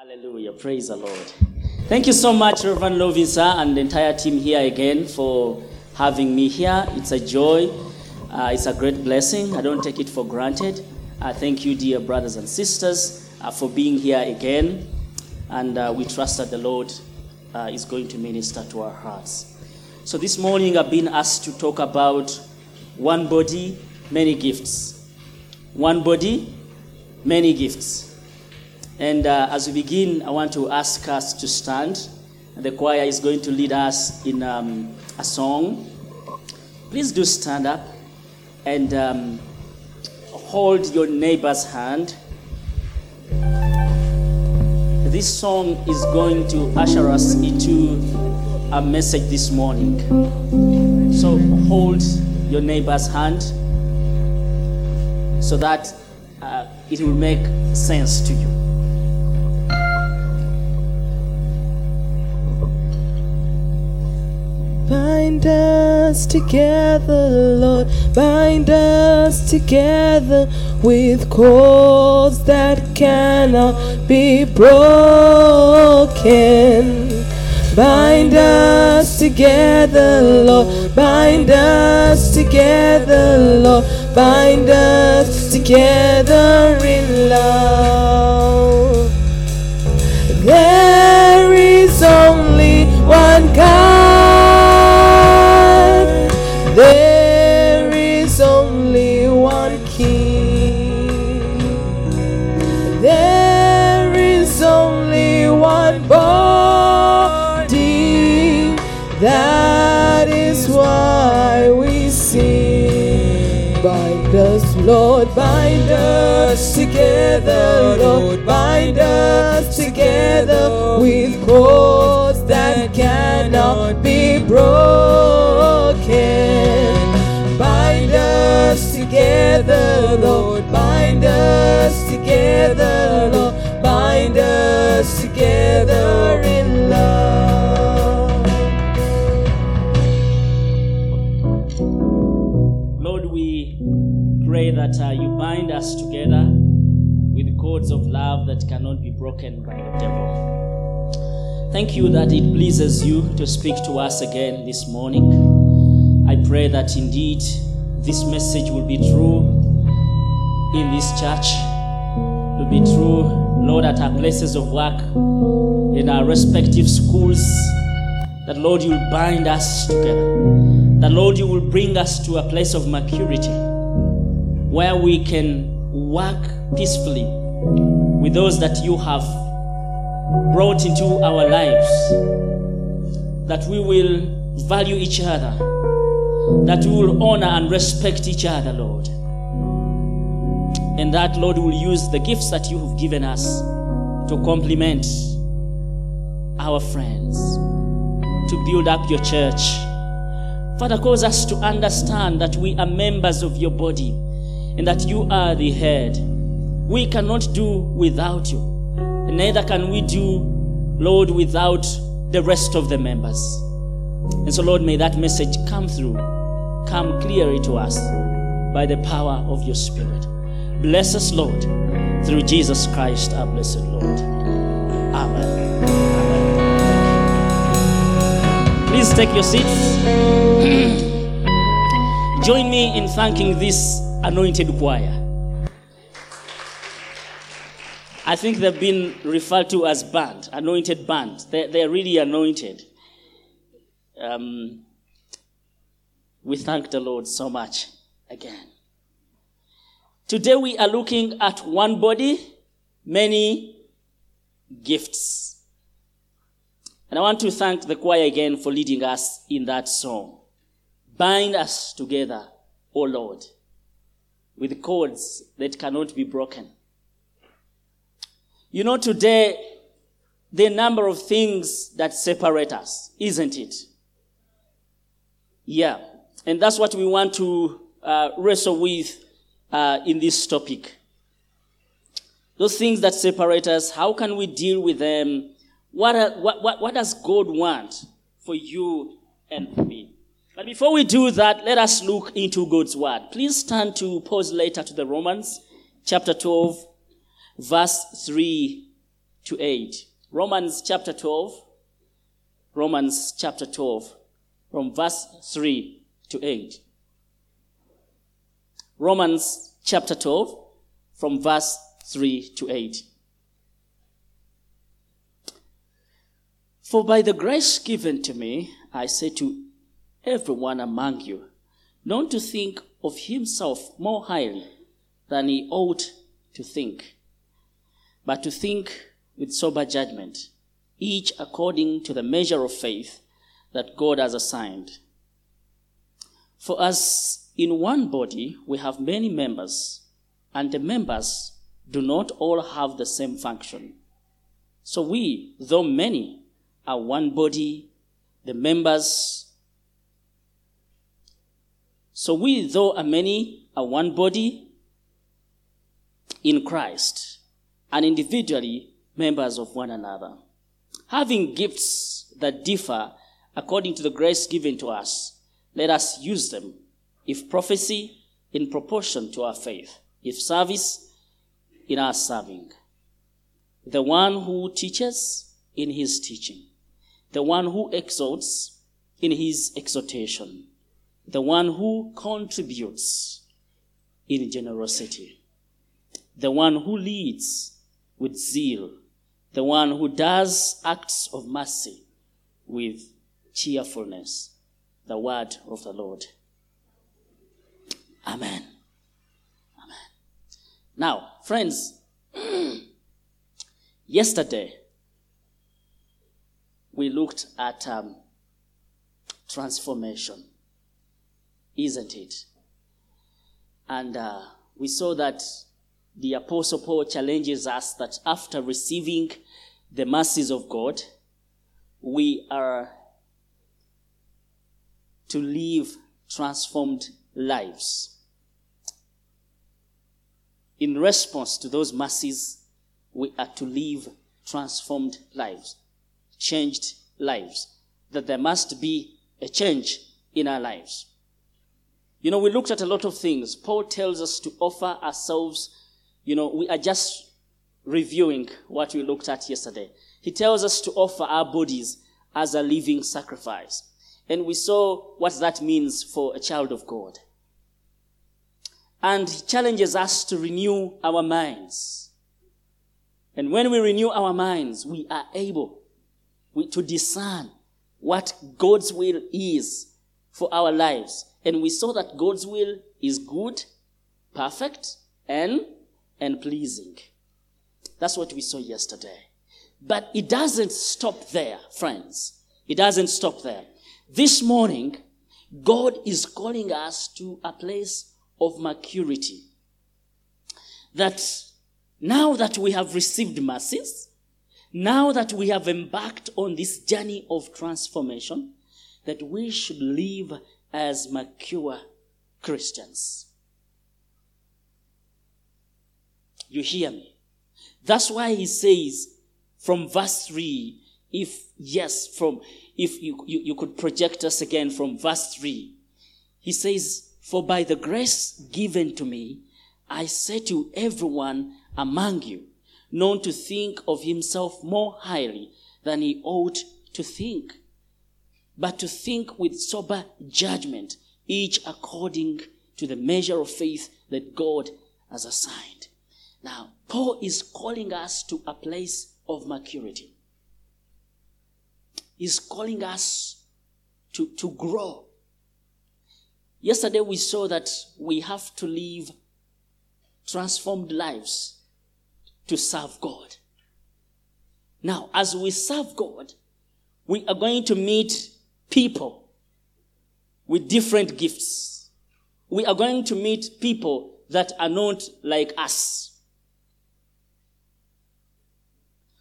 Hallelujah. Praise the Lord. Thank you so much, Reverend Lovisa, and the entire team here again for having me here. It's a joy. Uh, it's a great blessing. I don't take it for granted. Uh, thank you, dear brothers and sisters, uh, for being here again. And uh, we trust that the Lord uh, is going to minister to our hearts. So this morning, I've been asked to talk about one body, many gifts. One body, many gifts. And uh, as we begin, I want to ask us to stand. The choir is going to lead us in um, a song. Please do stand up and um, hold your neighbor's hand. This song is going to usher us into a message this morning. So hold your neighbor's hand so that uh, it will make sense to you. Bind us together, Lord. Bind us together with cords that cannot be broken. Bind us together, Lord. Bind us together, Lord. Bind us together in love. There together with cords that cannot be broken. Bind us together, Lord, bind us together, Lord, bind us together in Thank you that it pleases you to speak to us again this morning. I pray that indeed this message will be true in this church, will be true, Lord, at our places of work, in our respective schools, that Lord, you will bind us together. That Lord, you will bring us to a place of maturity where we can work peacefully with those that you have brought into our lives. That we will value each other. That we will honor and respect each other, Lord. And that, Lord, will use the gifts that you have given us to complement our friends, to build up your church. Father, cause us to understand that we are members of your body and that you are the head. We cannot do without you, and neither can we do, Lord, without the rest of the members. And so, Lord, may that message come through, come clearly to us by the power of your Spirit. Bless us, Lord, through Jesus Christ, our blessed Lord. Amen. Amen. Please take your seats. Join me in thanking this anointed choir. I think they've been referred to as band, anointed band. They're, they're really anointed. Um, we thank the Lord so much again. Today we are looking at one body, many gifts. And I want to thank the choir again for leading us in that song. Bind us together, O Lord, with cords that cannot be broken. You know, today, the number of things that separate us, isn't it? Yeah. And that's what we want to uh, wrestle with uh, in this topic. Those things that separate us, how can we deal with them? What, are, what, what, what does God want for you and for me? But before we do that, let us look into God's word. Please turn to Paul's letter to the Romans, chapter 12, verse 3 to 8. Romans chapter 12. Romans chapter 12, from verse 3 to 8. Romans chapter 12, from verse 3 to 8. For by the grace given to me, I say to everyone among you, not to think of himself more highly than he ought to think, but to think with sober judgment, each according to the measure of faith that God has assigned. For as in one body we have many members, and the members do not all have the same function. So we, though many, are one body, the members. So we, though are many, are one body in Christ, and individually members of one another. Having gifts that differ according to the grace given to us, let us use them. If prophecy, in proportion to our faith. If service, in our serving. The one who teaches, in his teaching the one who exhorts in his exhortation, the one who contributes in generosity, the one who leads with zeal, the one who does acts of mercy with cheerfulness. The word of the Lord. Amen. Amen. Now, friends, yesterday we looked at um, transformation, isn't it? And uh, we saw that the Apostle Paul challenges us that after receiving the mercies of God, we are to live transformed lives. In response to those mercies, we are to live transformed lives changed lives, that there must be a change in our lives. You know, we looked at a lot of things. Paul tells us to offer ourselves, you know, we are just reviewing what we looked at yesterday. He tells us to offer our bodies as a living sacrifice. And we saw what that means for a child of God. And he challenges us to renew our minds. And when we renew our minds, we are able to discern what God's will is for our lives. And we saw that God's will is good, perfect, and, and pleasing. That's what we saw yesterday. But it doesn't stop there, friends. It doesn't stop there. This morning, God is calling us to a place of maturity. That now that we have received mercies, now that we have embarked on this journey of transformation, that we should live as mature Christians. You hear me? That's why he says from verse 3, if, yes, from, if you, you, you could project us again from verse 3, he says, For by the grace given to me, I say to everyone among you, known to think of himself more highly than he ought to think, but to think with sober judgment, each according to the measure of faith that God has assigned. Now, Paul is calling us to a place of maturity. He's calling us to, to grow. Yesterday we saw that we have to live transformed lives to serve God. Now, as we serve God, we are going to meet people with different gifts. We are going to meet people that are not like us.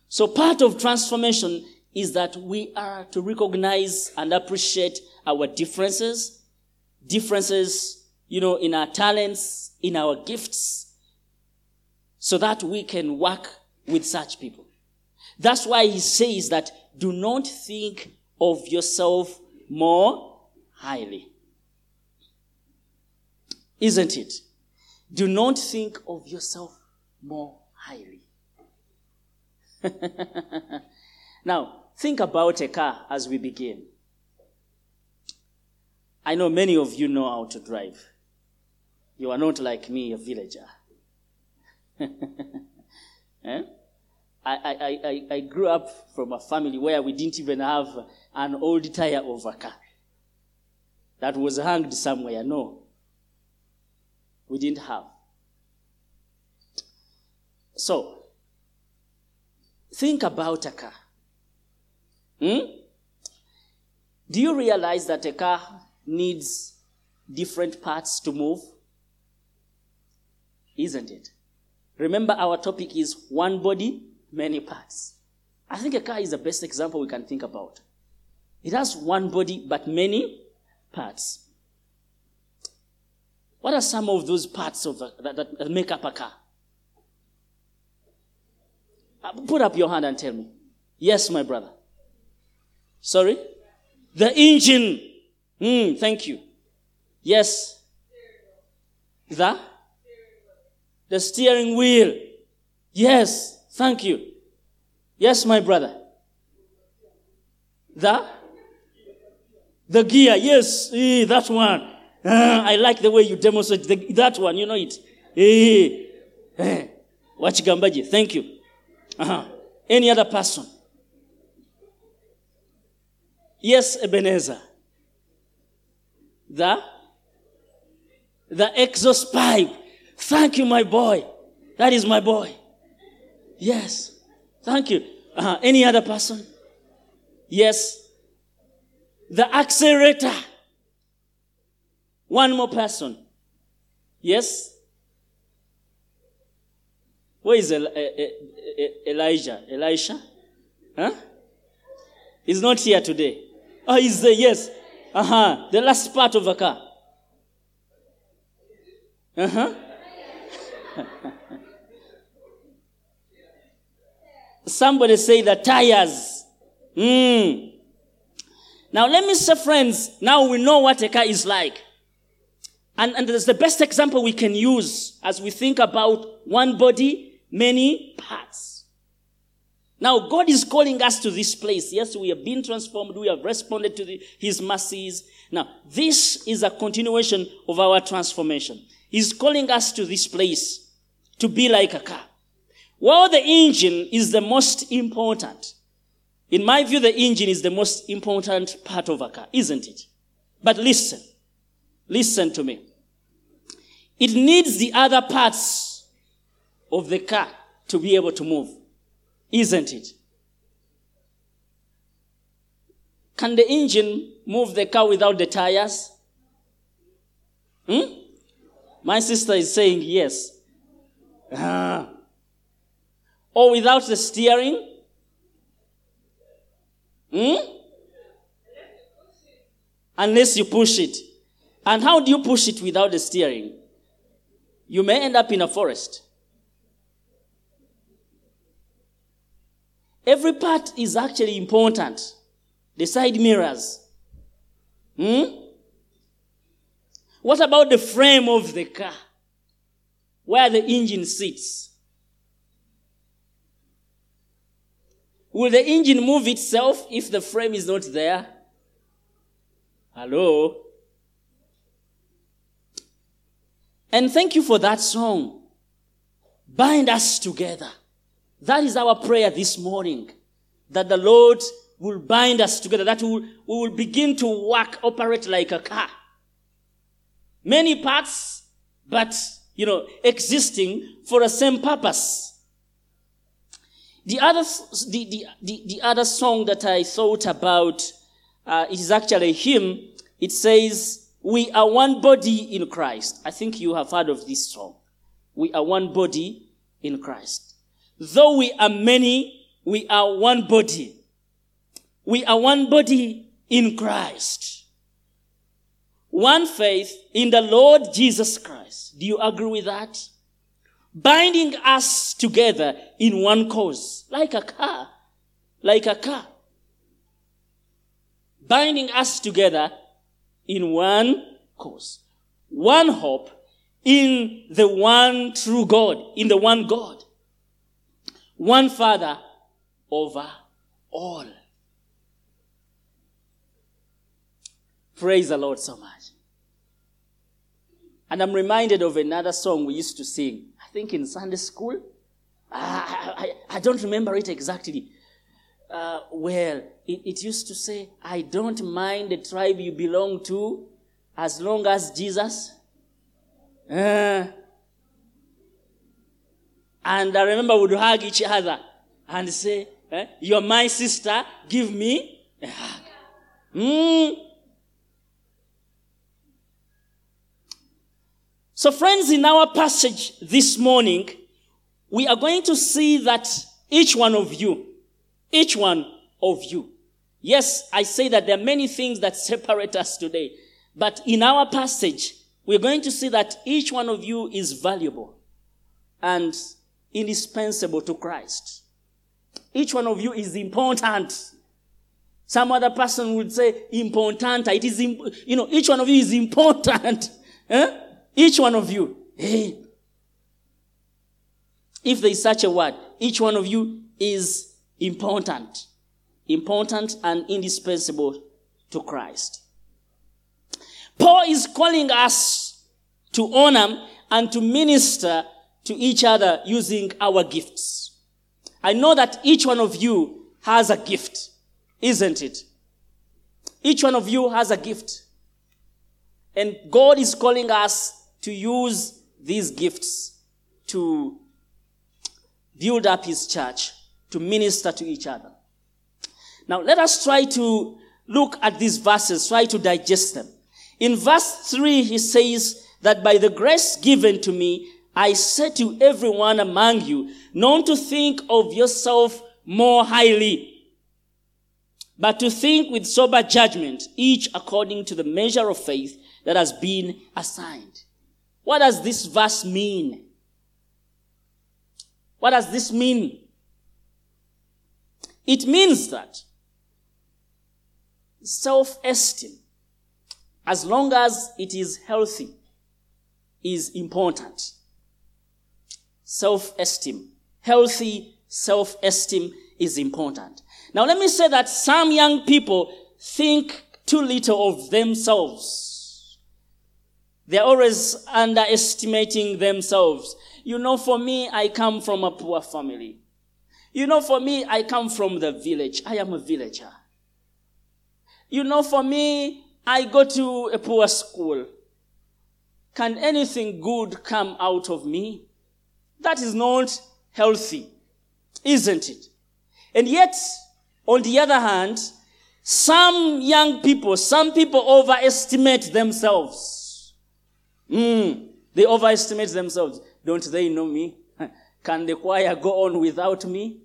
So part of transformation is that we are to recognize and appreciate our differences, differences, you know, in our talents, in our gifts, so that we can work with such people. That's why he says that do not think of yourself more highly. Isn't it? Do not think of yourself more highly. now, think about a car as we begin. I know many of you know how to drive. You are not like me, a villager. eh? I, I, I, I grew up from a family where we didn't even have an old tire of a car that was hanged somewhere. No. We didn't have. So, think about a car. Hmm? Do you realize that a car needs different parts to move? Isn't it? Remember, our topic is one body, many parts. I think a car is the best example we can think about. It has one body, but many parts. What are some of those parts of the, that, that make up a car? Put up your hand and tell me. Yes, my brother. Sorry? The engine. Hmm, thank you. Yes. The? The steering wheel. Yes, thank you. Yes, my brother. The? The gear. Yes, eh, that one. Uh, I like the way you demonstrate the, that one. You know it. Eh, eh. Thank you. Uh-huh. Any other person? Yes, Ebenezer. The the exhaust pipe. Thank you, my boy. That is my boy. Yes. Thank you. Uh, any other person? Yes. The accelerator. One more person. Yes. Where is El- Elijah? Elisha? Huh? He's not here today. Oh, he's there, yes. Uh huh. The last part of a car. Uh huh. Somebody say the tires. Mm. Now, let me say, friends, now we know what a car is like. And, and that's the best example we can use as we think about one body, many parts. Now, God is calling us to this place. Yes, we have been transformed. We have responded to the, His mercies. Now, this is a continuation of our transformation. He's calling us to this place to be like a car. While the engine is the most important, in my view, the engine is the most important part of a car, isn't it? But listen, listen to me. It needs the other parts of the car to be able to move. Isn't it? Can the engine move the car without the tires? Hmm? My sister is saying yes. Ah. Or without the steering? Hmm? Unless you push it. And how do you push it without the steering? You may end up in a forest. Every part is actually important. The side mirrors. Hmm? What about the frame of the car? Where the engine sits? Will the engine move itself if the frame is not there? Hello? And thank you for that song. Bind us together. That is our prayer this morning. That the Lord will bind us together, that we will, we will begin to work, operate like a car. Many parts, but, you know, existing for the same purpose. The other, the, the, the, the other song that I thought about, uh, is actually a hymn. It says, we are one body in Christ. I think you have heard of this song. We are one body in Christ. Though we are many, we are one body. We are one body in Christ. One faith in the Lord Jesus Christ. Do you agree with that? Binding us together in one cause. Like a car. Like a car. Binding us together in one cause. One hope in the one true God. In the one God one Father, over all. Praise the Lord so much. And I'm reminded of another song we used to sing, I think in Sunday school. I, I, I don't remember it exactly. Uh, well, it, it used to say, I don't mind the tribe you belong to as long as Jesus. Uh, and I remember we would hug each other and say, eh, You're my sister, give me a hug. Mm. So, friends, in our passage this morning, we are going to see that each one of you, each one of you, yes, I say that there are many things that separate us today, but in our passage, we're going to see that each one of you is valuable and indispensable to Christ. Each one of you is important. Some other person would say important. It is, you know, each one of you is important. eh? Each one of you. Hey. If there is such a word, each one of you is important. Important and indispensable to Christ. Paul is calling us to honor and to minister to each other using our gifts. I know that each one of you has a gift, isn't it? Each one of you has a gift. And God is calling us to use these gifts to build up His church, to minister to each other. Now, let us try to look at these verses, try to digest them. In verse 3, he says that by the grace given to me, I say to everyone among you, not to think of yourself more highly, but to think with sober judgment, each according to the measure of faith that has been assigned. What does this verse mean? What does this mean? It means that self-esteem, as long as it is healthy, is important. Self-esteem, healthy self-esteem is important. Now let me say that some young people think too little of themselves. They're always underestimating themselves. You know, for me, I come from a poor family. You know, for me, I come from the village. I am a villager. You know, for me, I go to a poor school. Can anything good come out of me? That is not healthy, isn't it? And yet, on the other hand, some young people, some people overestimate themselves. Mm, they overestimate themselves. Don't they know me? Can the choir go on without me?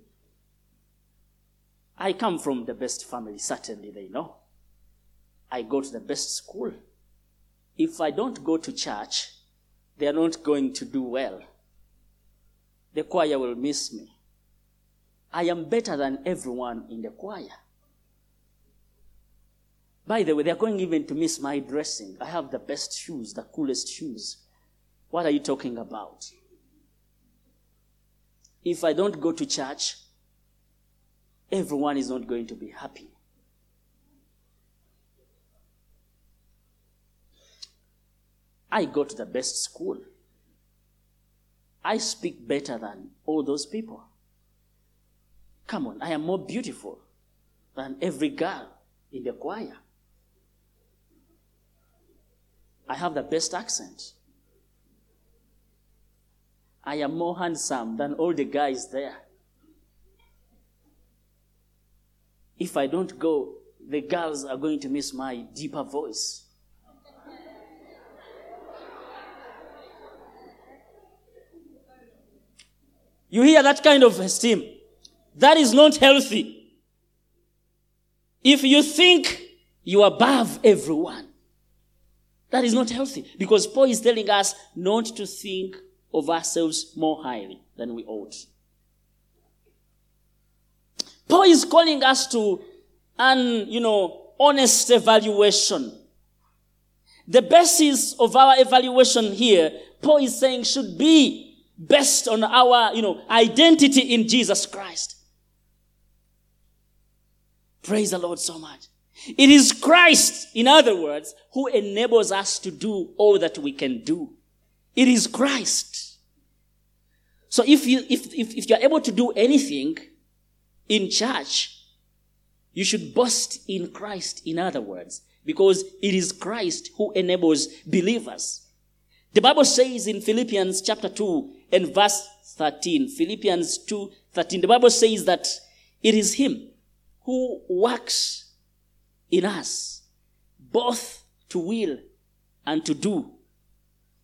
I come from the best family, certainly they know. I go to the best school. If I don't go to church, they are not going to do well. The choir will miss me. I am better than everyone in the choir. By the way, they're going even to miss my dressing. I have the best shoes, the coolest shoes. What are you talking about? If I don't go to church, everyone is not going to be happy. I go to the best school. I speak better than all those people. Come on, I am more beautiful than every girl in the choir. I have the best accent. I am more handsome than all the guys there. If I don't go, the girls are going to miss my deeper voice. You hear that kind of esteem? That is not healthy. If you think you are above everyone, that is not healthy. Because Paul is telling us not to think of ourselves more highly than we ought. Paul is calling us to an, you know, honest evaluation. The basis of our evaluation here, Paul is saying should be based on our, you know, identity in Jesus Christ. Praise the Lord so much. It is Christ, in other words, who enables us to do all that we can do. It is Christ. So if you, if, if, if you're able to do anything in church, you should boast in Christ, in other words, because it is Christ who enables believers. The Bible says in Philippians chapter 2 and verse 13, Philippians 2 13, the Bible says that it is Him who works in us, both to will and to do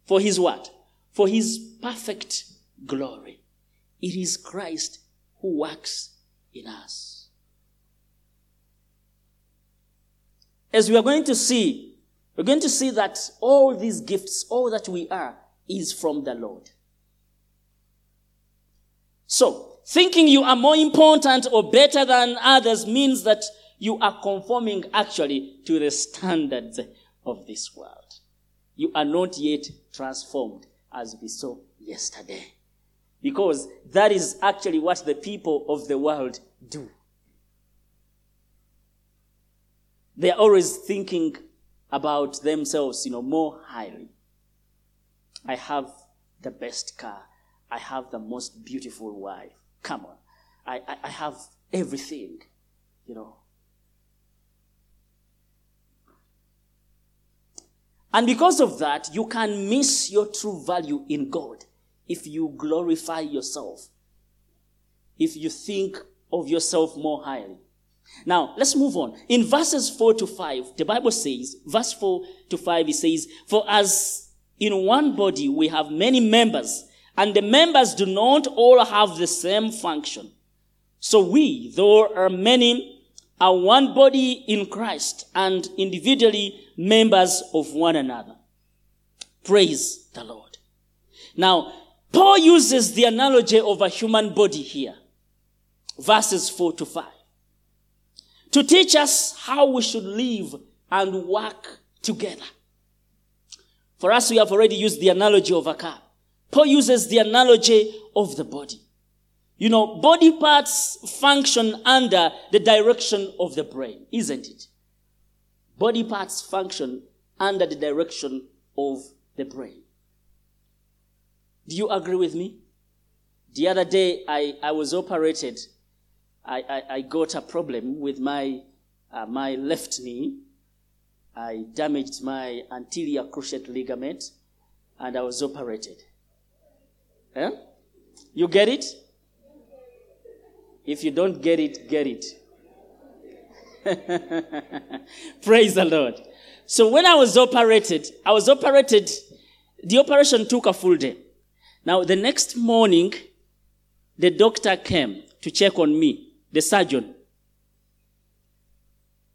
for His what? For His perfect glory. It is Christ who works in us. As we are going to see, we're going to see that all these gifts, all that we are, is from the Lord. So, thinking you are more important or better than others means that you are conforming actually to the standards of this world. You are not yet transformed as we saw yesterday. Because that is actually what the people of the world do. They are always thinking about themselves, you know, more highly. I have the best car. I have the most beautiful wife. Come on. I, I, I have everything, you know. And because of that, you can miss your true value in God if you glorify yourself, if you think of yourself more highly. Now, let's move on. In verses 4 to 5, the Bible says, verse 4 to 5, it says, For as in one body we have many members, and the members do not all have the same function. So we, though are many, are one body in Christ and individually members of one another. Praise the Lord. Now, Paul uses the analogy of a human body here. Verses 4 to 5. To teach us how we should live and work together. For us, we have already used the analogy of a car. Paul uses the analogy of the body. You know, body parts function under the direction of the brain, isn't it? Body parts function under the direction of the brain. Do you agree with me? The other day, I, I was operated. I, I, I got a problem with my, uh, my left knee. I damaged my anterior cruciate ligament and I was operated. Eh? You get it? If you don't get it, get it. Praise the Lord. So when I was operated, I was operated, the operation took a full day. Now the next morning, the doctor came to check on me, the surgeon.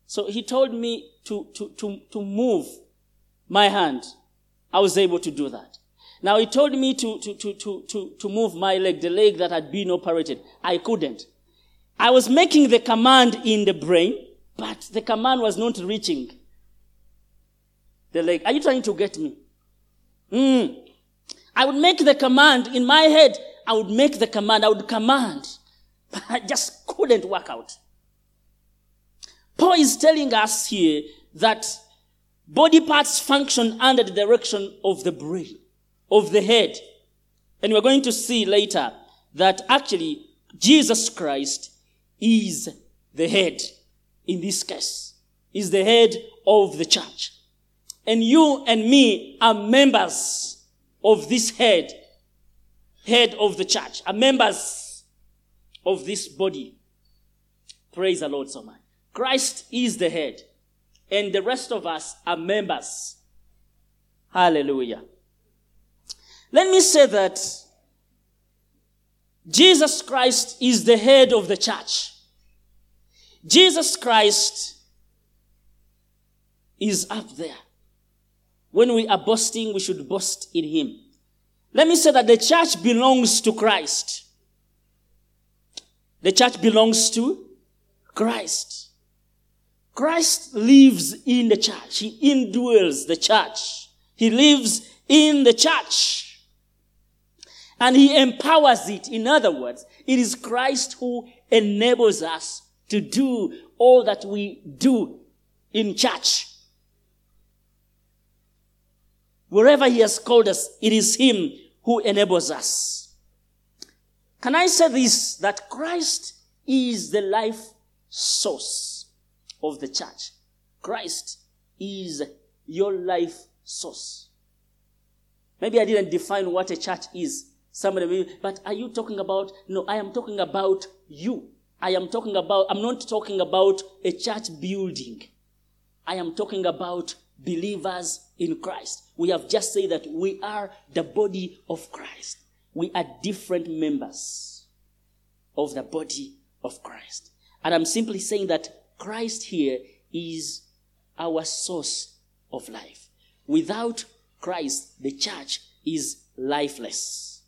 So he told me to, to, to, to move my hand. I was able to do that. Now he told me to, to, to, to, to, to move my leg, the leg that had been operated. I couldn't. I was making the command in the brain, but the command was not reaching the leg. Are you trying to get me? Mm. I would make the command in my head. I would make the command. I would command. I just couldn't work out. Paul is telling us here that body parts function under the direction of the brain, of the head. And we're going to see later that actually Jesus Christ is the head in this case, is the head of the church. And you and me are members of this head, head of the church, are members of this body. Praise the Lord so much. Christ is the head, and the rest of us are members. Hallelujah. Let me say that Jesus Christ is the head of the church. Jesus Christ is up there. When we are boasting, we should boast in Him. Let me say that the church belongs to Christ. The church belongs to Christ. Christ lives in the church. He indwells the church. He lives in the church. And he empowers it. In other words, it is Christ who enables us to do all that we do in church. Wherever He has called us, it is Him who enables us. Can I say this? That Christ is the life source of the church. Christ is your life source. Maybe I didn't define what a church is. Somebody, may, but are you talking about? No, I am talking about you. I am talking about, I'm not talking about a church building. I am talking about believers in Christ. We have just said that we are the body of Christ. We are different members of the body of Christ. And I'm simply saying that Christ here is our source of life. Without Christ, the church is lifeless.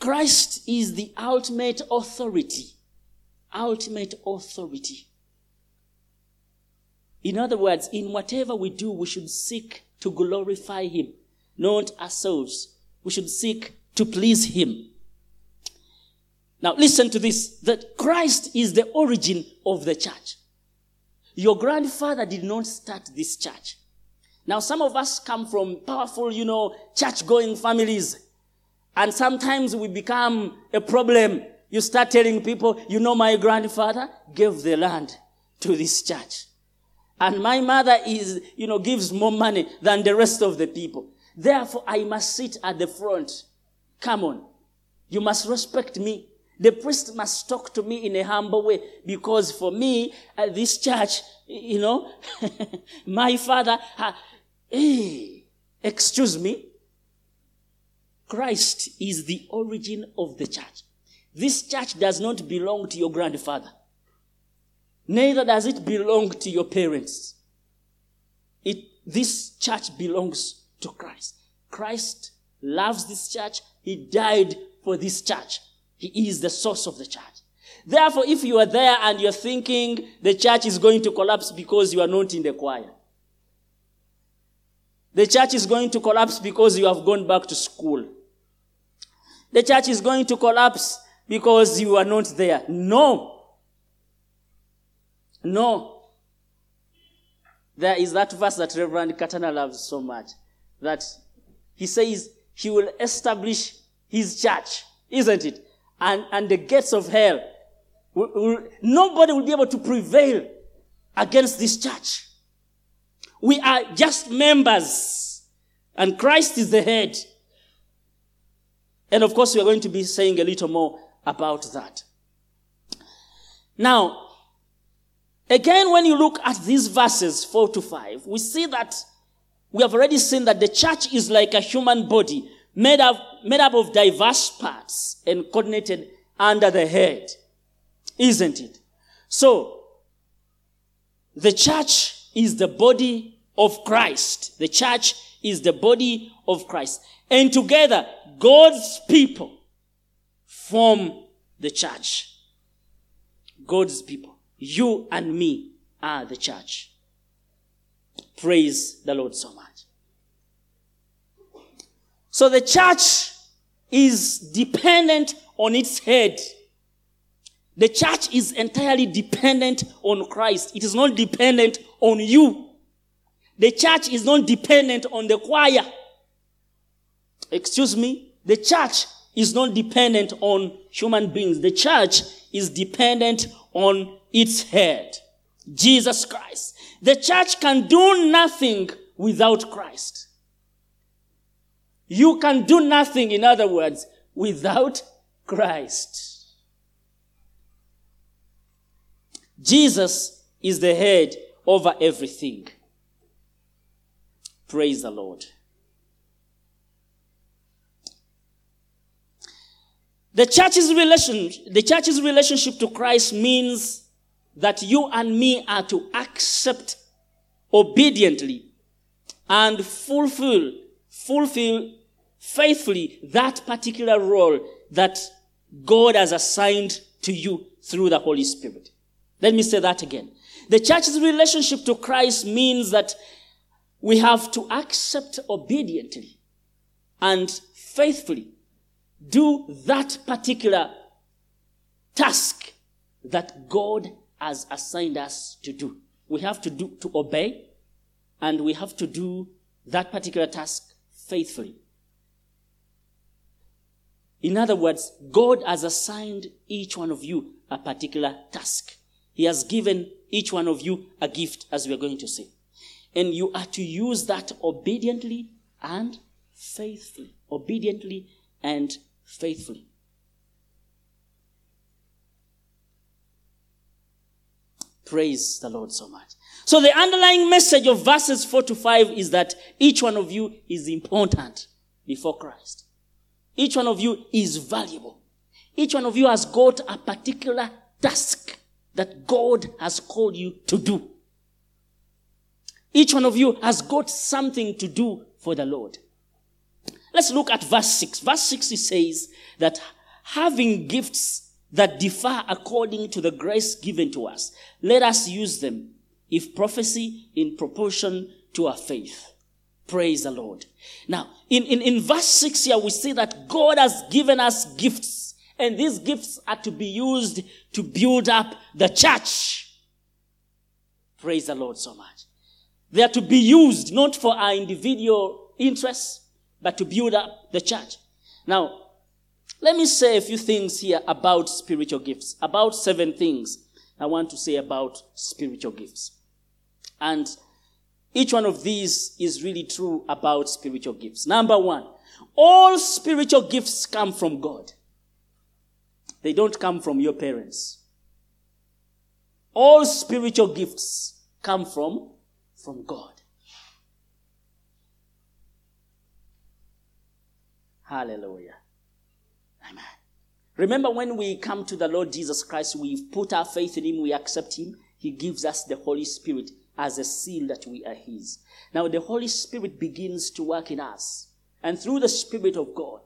Christ is the ultimate authority. Ultimate authority. In other words, in whatever we do, we should seek to glorify Him, not ourselves. We should seek to please Him. Now, listen to this that Christ is the origin of the church. Your grandfather did not start this church. Now, some of us come from powerful, you know, church going families. And sometimes we become a problem. You start telling people, you know, my grandfather gave the land to this church. And my mother is, you know, gives more money than the rest of the people. Therefore, I must sit at the front. Come on. You must respect me. The priest must talk to me in a humble way because for me, at this church, you know, my father, uh, hey, excuse me, Christ is the origin of the church. This church does not belong to your grandfather. Neither does it belong to your parents. It, this church belongs to Christ. Christ loves this church. He died for this church. He is the source of the church. Therefore, if you are there and you're thinking the church is going to collapse because you are not in the choir, the church is going to collapse because you have gone back to school. The church is going to collapse because you are not there. No. No. There is that verse that Reverend Katana loves so much that he says he will establish his church, isn't it? And, and the gates of hell. Will, will, nobody will be able to prevail against this church. We are just members, and Christ is the head. And of course, we are going to be saying a little more about that. Now, again, when you look at these verses 4 to 5, we see that we have already seen that the church is like a human body made up, made up of diverse parts and coordinated under the head. Isn't it? So, the church is the body of Christ. The church is the body of Christ. And together, God's people form the church. God's people. You and me are the church. Praise the Lord so much. So the church is dependent on its head. The church is entirely dependent on Christ. It is not dependent on you. The church is not dependent on the choir. Excuse me. The church is not dependent on human beings. The church is dependent on its head, Jesus Christ. The church can do nothing without Christ. You can do nothing, in other words, without Christ. Jesus is the head over everything. Praise the Lord. The church's relation, the church's relationship to Christ means that you and me are to accept obediently and fulfill, fulfill faithfully that particular role that God has assigned to you through the Holy Spirit. Let me say that again. The church's relationship to Christ means that we have to accept obediently and faithfully do that particular task that God has assigned us to do. We have to do, to obey, and we have to do that particular task faithfully. In other words, God has assigned each one of you a particular task. He has given each one of you a gift, as we are going to see. And you are to use that obediently and faithfully. Obediently and faithfully. Praise the Lord so much. So the underlying message of verses 4 to 5 is that each one of you is important before Christ. Each one of you is valuable. Each one of you has got a particular task that God has called you to do. Each one of you has got something to do for the Lord. Let's look at verse 6. Verse 6 says that having gifts that differ according to the grace given to us. Let us use them, if prophecy, in proportion to our faith. Praise the Lord. Now, in, in, in verse 6 here, we see that God has given us gifts, and these gifts are to be used to build up the church. Praise the Lord so much. They are to be used not for our individual interests, but to build up the church. Now, let me say a few things here about spiritual gifts. About seven things I want to say about spiritual gifts. And each one of these is really true about spiritual gifts. Number one, all spiritual gifts come from God. They don't come from your parents. All spiritual gifts come from, from God. Hallelujah. Amen. Remember when we come to the Lord Jesus Christ, we put our faith in Him, we accept Him, He gives us the Holy Spirit as a seal that we are His. Now the Holy Spirit begins to work in us. And through the Spirit of God,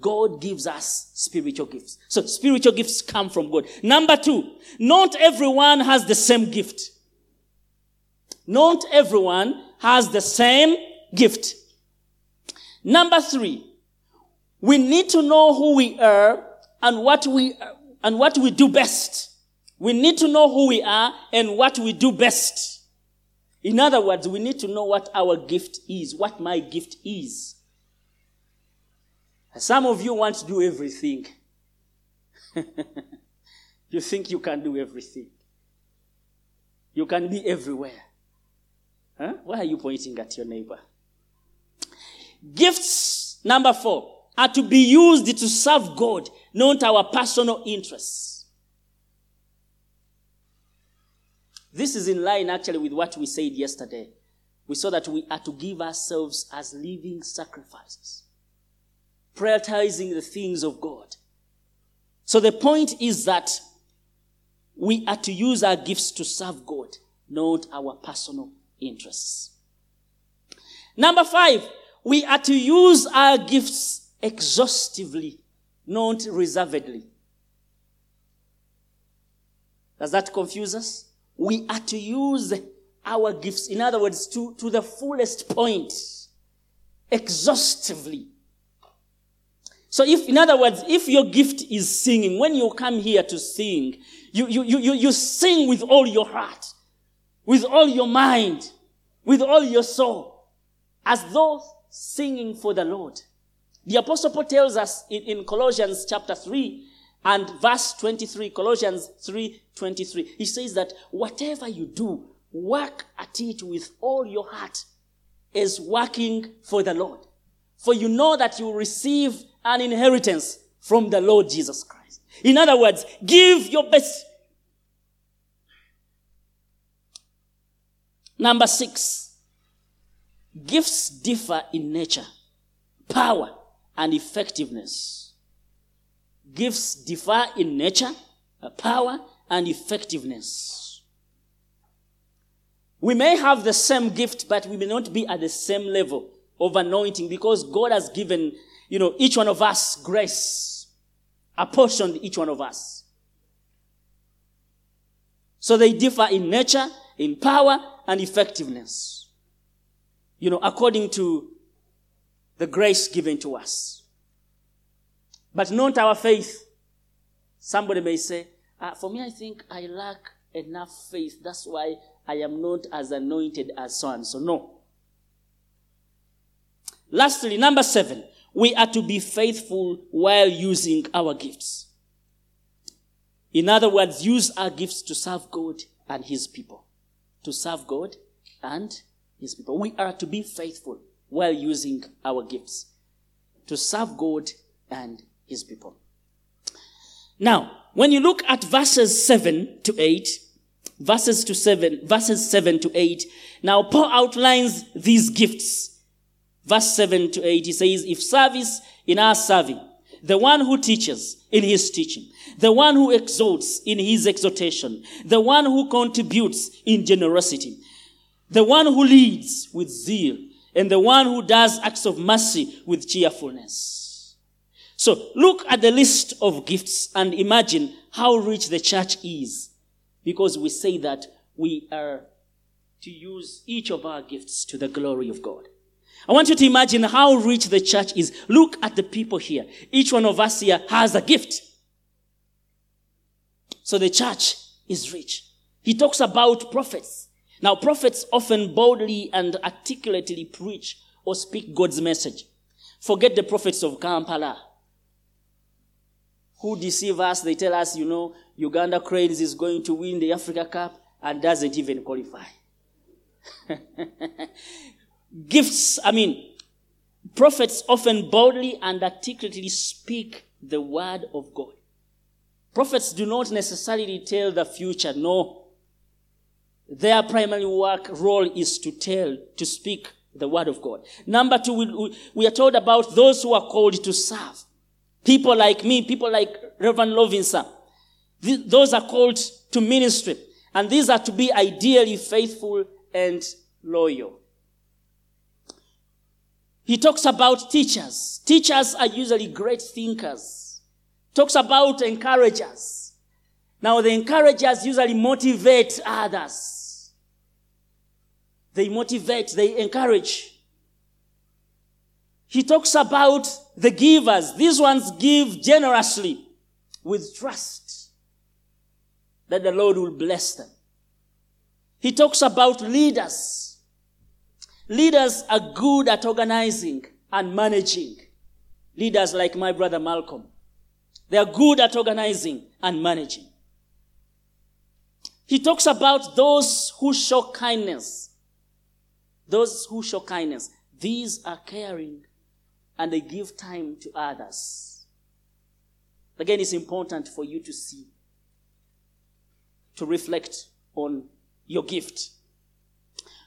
God gives us spiritual gifts. So spiritual gifts come from God. Number two, not everyone has the same gift. Not everyone has the same gift. Number three, we need to know who we are and what we, and what we do best. We need to know who we are and what we do best. In other words, we need to know what our gift is, what my gift is. Some of you want to do everything. you think you can do everything. You can be everywhere. Huh? Why are you pointing at your neighbor? Gifts, number four are to be used to serve God, not our personal interests. This is in line actually with what we said yesterday. We saw that we are to give ourselves as living sacrifices, prioritizing the things of God. So the point is that we are to use our gifts to serve God, not our personal interests. Number five, we are to use our gifts exhaustively, not reservedly. Does that confuse us? We are to use our gifts, in other words, to, to the fullest point, exhaustively. So if, in other words, if your gift is singing, when you come here to sing, you, you, you, you sing with all your heart, with all your mind, with all your soul, as though singing for the Lord. The Apostle Paul tells us in, in Colossians chapter 3 and verse 23, Colossians 3 23, he says that whatever you do, work at it with all your heart as working for the Lord. For you know that you receive an inheritance from the Lord Jesus Christ. In other words, give your best. Number six, gifts differ in nature, power, and effectiveness. Gifts differ in nature, uh, power, and effectiveness. We may have the same gift, but we may not be at the same level of anointing because God has given, you know, each one of us grace, apportioned each one of us. So they differ in nature, in power, and effectiveness. You know, according to the grace given to us. But not our faith. Somebody may say, Uh, for me, I think I lack enough faith. That's why I am not as anointed as so and so. No. Lastly, number seven, we are to be faithful while using our gifts. In other words, use our gifts to serve God and His people. To serve God and His people. We are to be faithful while using our gifts to serve God and His people. Now, when you look at verses 7 to 8, verses to 7, verses 7 to 8, now Paul outlines these gifts. Verse 7 to 8, he says, if service in our serving, the one who teaches in his teaching, the one who exhorts in his exhortation, the one who contributes in generosity, the one who leads with zeal, and the one who does acts of mercy with cheerfulness. So look at the list of gifts and imagine how rich the church is because we say that we are to use each of our gifts to the glory of God. I want you to imagine how rich the church is. Look at the people here. Each one of us here has a gift. So the church is rich. He talks about prophets. Now, prophets often boldly and articulately preach or speak God's message. Forget the prophets of Kampala who deceive us. They tell us, you know, Uganda Cranes is going to win the Africa Cup and doesn't even qualify. Gifts, I mean, prophets often boldly and articulately speak the word of God. Prophets do not necessarily tell the future, no. Their primary work role is to tell, to speak the word of God. Number two, we, we are told about those who are called to serve. People like me, people like Reverend Lovinson. Those are called to ministry. And these are to be ideally faithful and loyal. He talks about teachers. Teachers are usually great thinkers. Talks about encouragers. Now the encouragers usually motivate others. They motivate, they encourage. He talks about the givers. These ones give generously with trust that the Lord will bless them. He talks about leaders. Leaders are good at organizing and managing. Leaders like my brother Malcolm. They are good at organizing and managing. He talks about those who show kindness. Those who show kindness. These are caring and they give time to others. Again, it's important for you to see, to reflect on your gift.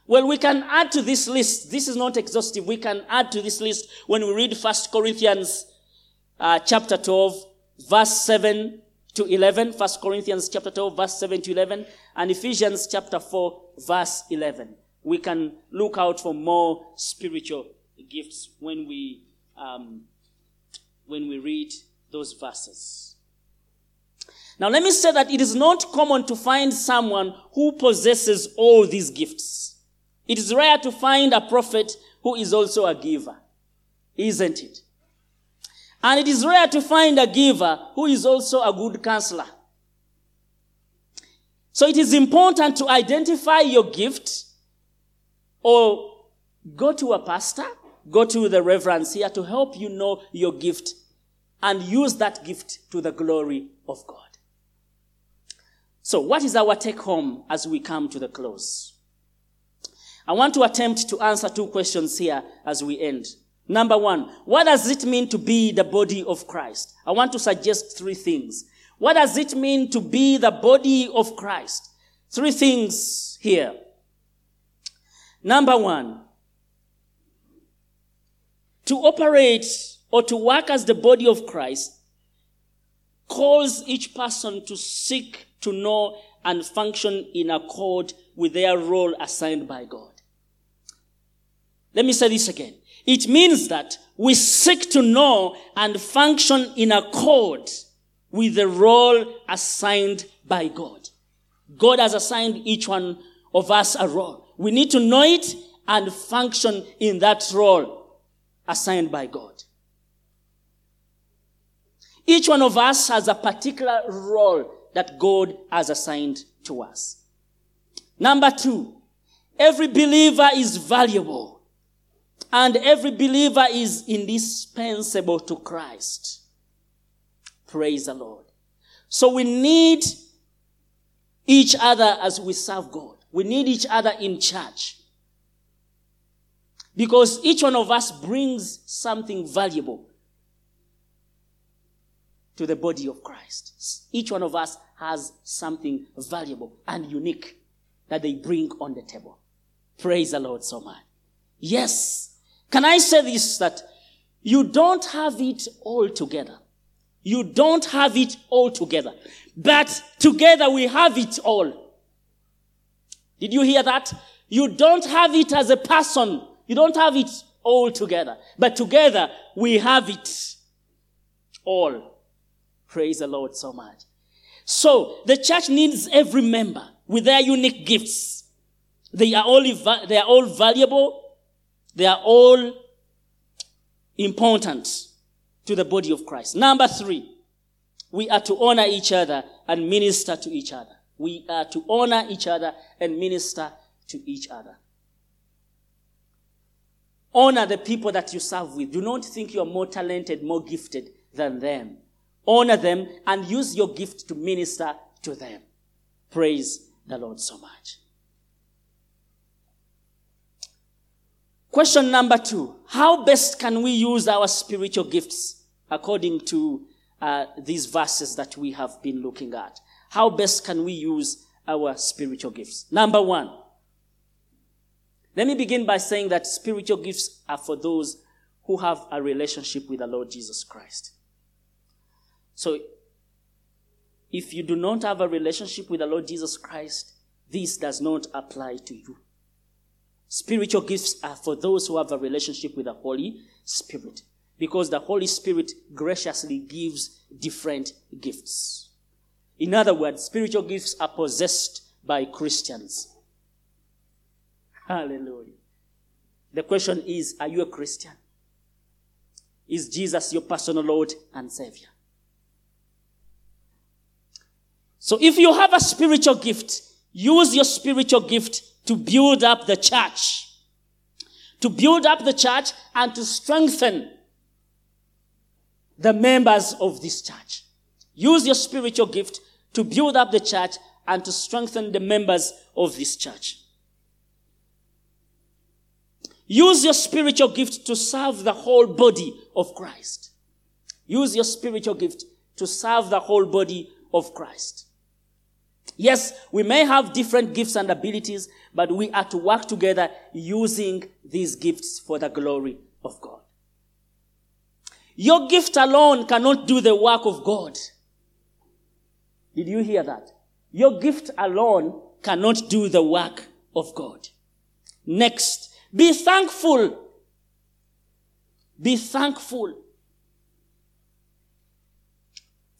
Well, we can add to this list. This is not exhaustive. We can add to this list when we read First Corinthians uh, chapter 12, verse 7 to 11. First Corinthians chapter 12, verse 7 to 11. And Ephesians chapter 4, verse 11. We can look out for more spiritual gifts when we um, when we read those verses. Now, let me say that it is not common to find someone who possesses all these gifts. It is rare to find a prophet who is also a giver, isn't it? And it is rare to find a giver who is also a good counselor. So it is important to identify your gift or go to a pastor go to the reverends here to help you know your gift and use that gift to the glory of God. So, what is our take home as we come to the close? I want to attempt to answer two questions here as we end. Number one, what does it mean to be the body of Christ? I want to suggest three things. What does it mean to be the body of Christ? Three things here. Number one, to operate or to work as the body of Christ calls each person to seek to know and function in accord with their role assigned by God. Let me say this again. It means that we seek to know and function in accord with the role assigned by God. God has assigned each one of us a role. We need to know it and function in that role assigned by God. Each one of us has a particular role that God has assigned to us. Number two, every believer is valuable and every believer is indispensable to Christ. Praise the Lord. So we need each other as we serve God. We need each other in church. Because each one of us brings something valuable to the body of Christ. Each one of us has something valuable and unique that they bring on the table. Praise the Lord so much. Yes. Can I say this that you don't have it all together. You don't have it all together. But together we have it all. Did you hear that? You don't have it as a person. You don't have it all together. But together we have it all. Praise the Lord so much. So the church needs every member with their unique gifts. They are all, they are all valuable. They are all important to the body of Christ. Number three, we are to honor each other and minister to each other. We are to honor each other and minister to each other. Honor the people that you serve with. Do not think you are more talented, more gifted than them. Honor them and use your gift to minister to them. Praise the Lord so much. Question number two. How best can we use our spiritual gifts according to uh, these verses that we have been looking at? How best can we use our spiritual gifts? Number one. Let me begin by saying that spiritual gifts are for those who have a relationship with the Lord Jesus Christ. So, if you do not have a relationship with the Lord Jesus Christ, this does not apply to you. Spiritual gifts are for those who have a relationship with the Holy Spirit because the Holy Spirit graciously gives different gifts. In other words, spiritual gifts are possessed by Christians. Hallelujah. The question is, are you a Christian? Is Jesus your personal Lord and Savior? So if you have a spiritual gift, use your spiritual gift to build up the church. To build up the church and to strengthen the members of this church. Use your spiritual gift to build up the church and to strengthen the members of this church. Use your spiritual gift to serve the whole body of Christ. Use your spiritual gift to serve the whole body of Christ. Yes, we may have different gifts and abilities, but we are to work together using these gifts for the glory of God. Your gift alone cannot do the work of God. Did you hear that? Your gift alone cannot do the work of God. Next, be thankful. Be thankful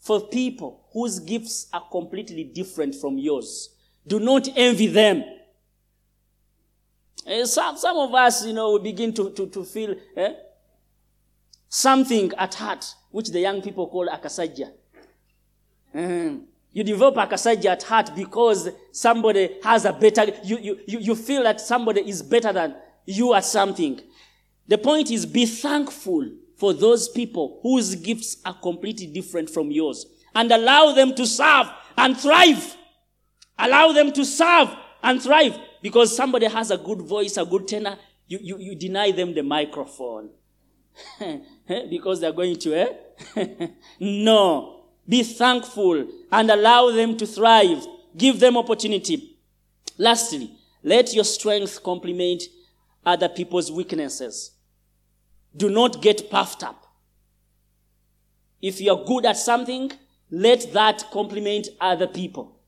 for people whose gifts are completely different from yours. Do not envy them. Uh, some, some of us, you know, begin to, to, to feel eh, something at heart, which the young people call akasaja. Um, you develop akasaja at heart because somebody has a better, you, you, you, you feel that somebody is better than you are something. The point is be thankful for those people whose gifts are completely different from yours and allow them to serve and thrive. Allow them to serve and thrive because somebody has a good voice, a good tenor. You, you, you deny them the microphone because they're going to, eh? no. Be thankful and allow them to thrive. Give them opportunity. Lastly, let your strength complement other people's weaknesses. Do not get puffed up. If you're good at something, let that complement other people.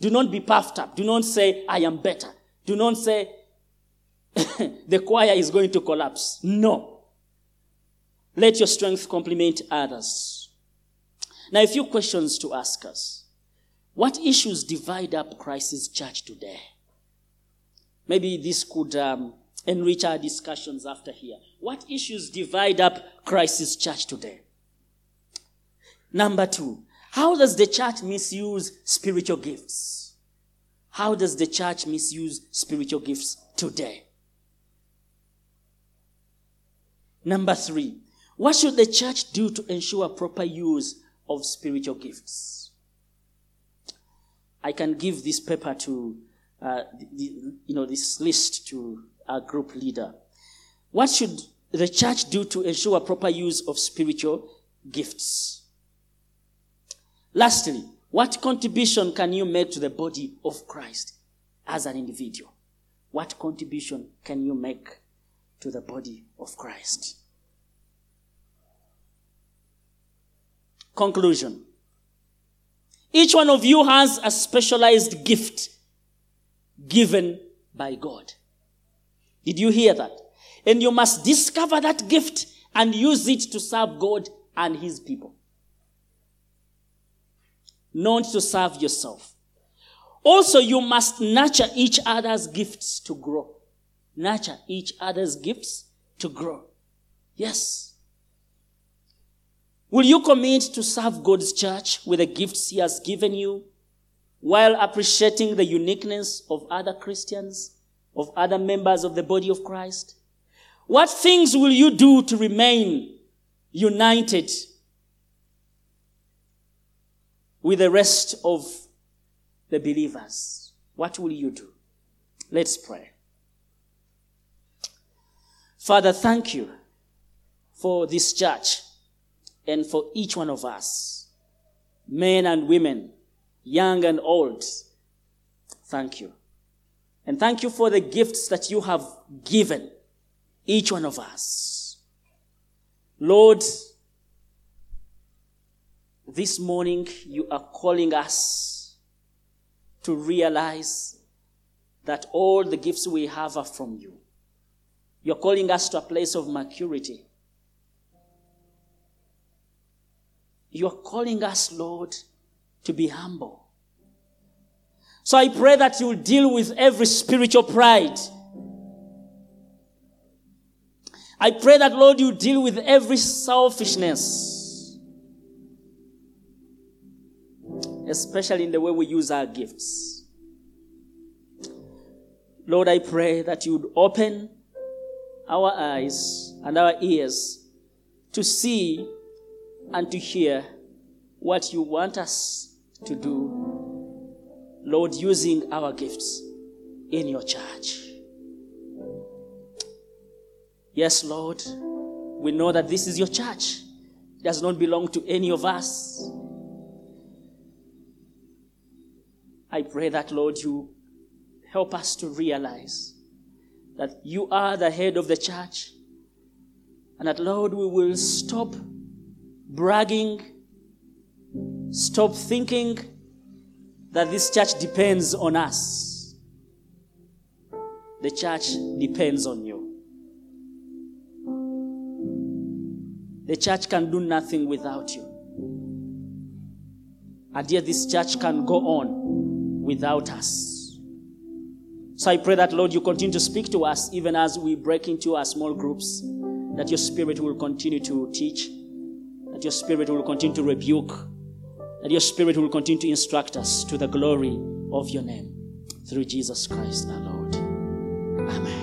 Do not be puffed up. Do not say, I am better. Do not say, the choir is going to collapse. No. Let your strength complement others. Now, a few questions to ask us. What issues divide up Christ's church today? Maybe this could um, enrich our discussions after here. What issues divide up Christ's church today? Number two, How does the church misuse spiritual gifts? How does the church misuse spiritual gifts today? Number three, what should the church do to ensure proper use of spiritual gifts? I can give this paper to, uh, the, you know, this list to our group leader. What should the church do to ensure a proper use of spiritual gifts? Lastly, what contribution can you make to the body of Christ as an individual? What contribution can you make to the body of Christ? Conclusion. Each one of you has a specialized gift given by God. Did you hear that? And you must discover that gift and use it to serve God and His people. Not to serve yourself. Also, you must nurture each other's gifts to grow. Nurture each other's gifts to grow. Yes. Will you commit to serve God's church with the gifts He has given you while appreciating the uniqueness of other Christians, of other members of the body of Christ? What things will you do to remain united with the rest of the believers? What will you do? Let's pray. Father, thank you for this church and for each one of us, men and women, young and old. Thank you. And thank you for the gifts that you have given each one of us. Lord, this morning you are calling us to realize that all the gifts we have are from you. You're calling us to a place of maturity You're calling us, Lord, to be humble. So I pray that you will deal with every spiritual pride. I pray that, Lord, you deal with every selfishness, especially in the way we use our gifts. Lord, I pray that you would open our eyes and our ears to see and to hear what you want us to do, Lord, using our gifts in your church. Yes, Lord, we know that this is your church. It does not belong to any of us. I pray that, Lord, you help us to realize that you are the head of the church and that, Lord, we will stop bragging. Stop thinking that this church depends on us. The church depends on you. The church can do nothing without you. And yet, this church can go on without us. So I pray that, Lord, you continue to speak to us even as we break into our small groups, that your spirit will continue to teach that your spirit will continue to rebuke, that your spirit will continue to instruct us to the glory of your name. Through Jesus Christ our Lord. Amen.